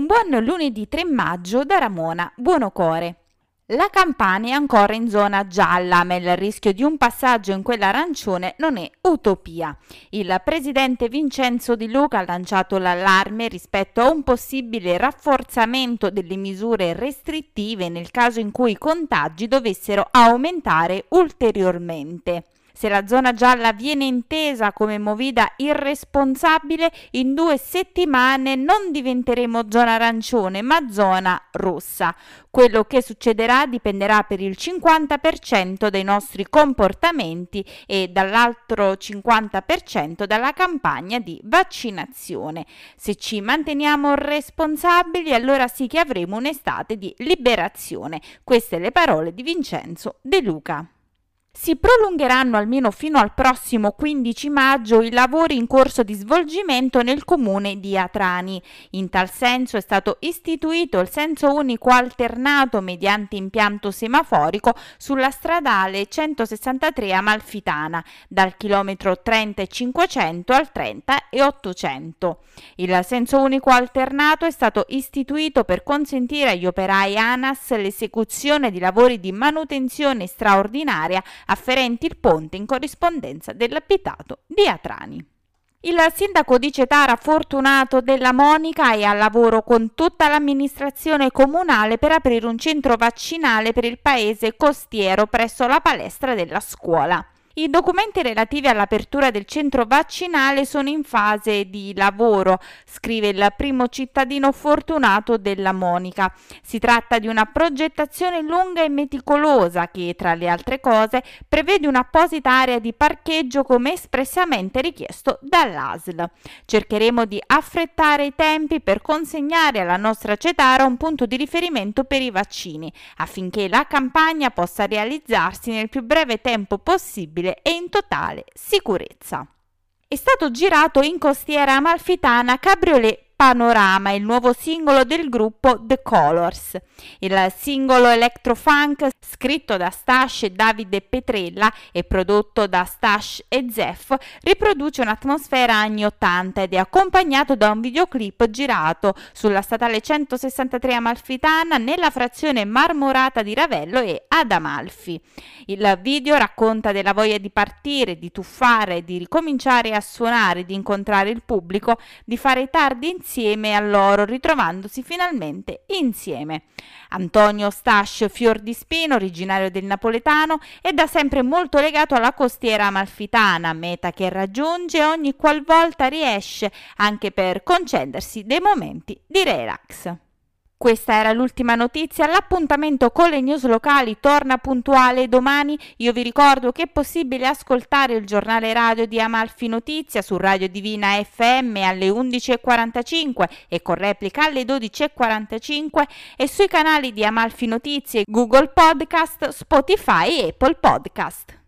Un buon lunedì 3 maggio da Ramona Buonocore. La Campania è ancora in zona gialla, ma il rischio di un passaggio in quella arancione non è utopia. Il presidente Vincenzo Di Luca ha lanciato l'allarme rispetto a un possibile rafforzamento delle misure restrittive nel caso in cui i contagi dovessero aumentare ulteriormente. Se la zona gialla viene intesa come movida irresponsabile, in due settimane non diventeremo zona arancione, ma zona rossa. Quello che succederà dipenderà per il 50% dai nostri comportamenti e dall'altro 50% dalla campagna di vaccinazione. Se ci manteniamo responsabili, allora sì che avremo un'estate di liberazione. Queste le parole di Vincenzo De Luca. Si prolungheranno almeno fino al prossimo 15 maggio i lavori in corso di svolgimento nel comune di Atrani. In tal senso è stato istituito il senso unico alternato mediante impianto semaforico sulla stradale 163 Amalfitana, dal chilometro 30 e 500 al 30 e 800. Il senso unico alternato è stato istituito per consentire agli operai ANAS l'esecuzione di lavori di manutenzione straordinaria afferenti il ponte in corrispondenza dell'abitato di Atrani. Il sindaco di Cetara Fortunato della Monica è al lavoro con tutta l'amministrazione comunale per aprire un centro vaccinale per il paese costiero presso la palestra della scuola. I documenti relativi all'apertura del centro vaccinale sono in fase di lavoro, scrive il primo cittadino fortunato della Monica. Si tratta di una progettazione lunga e meticolosa che, tra le altre cose, prevede un'apposita area di parcheggio come espressamente richiesto dall'ASL. Cercheremo di affrettare i tempi per consegnare alla nostra Cetara un punto di riferimento per i vaccini, affinché la campagna possa realizzarsi nel più breve tempo possibile stabile e in totale sicurezza. È stato girato in costiera amalfitana Cabriolet Panorama, il nuovo singolo del gruppo The Colors. Il singolo electrofunk scritto da Stash e Davide Petrella e prodotto da Stash e Zeff riproduce un'atmosfera anni 80 ed è accompagnato da un videoclip girato sulla statale 163 Amalfitana nella frazione marmorata di Ravello e ad Amalfi. Il video racconta della voglia di partire, di tuffare, di ricominciare a suonare, di incontrare il pubblico, di fare tardi insieme insieme a loro, ritrovandosi finalmente insieme. Antonio Stash Fior di Spino, originario del napoletano, è da sempre molto legato alla costiera amalfitana, meta che raggiunge ogni qualvolta riesce, anche per concedersi dei momenti di relax. Questa era l'ultima notizia, l'appuntamento con le news locali torna puntuale domani. Io vi ricordo che è possibile ascoltare il giornale radio di Amalfi Notizia su Radio Divina FM alle 11.45 e con replica alle 12.45 e sui canali di Amalfi Notizie, Google Podcast, Spotify e Apple Podcast.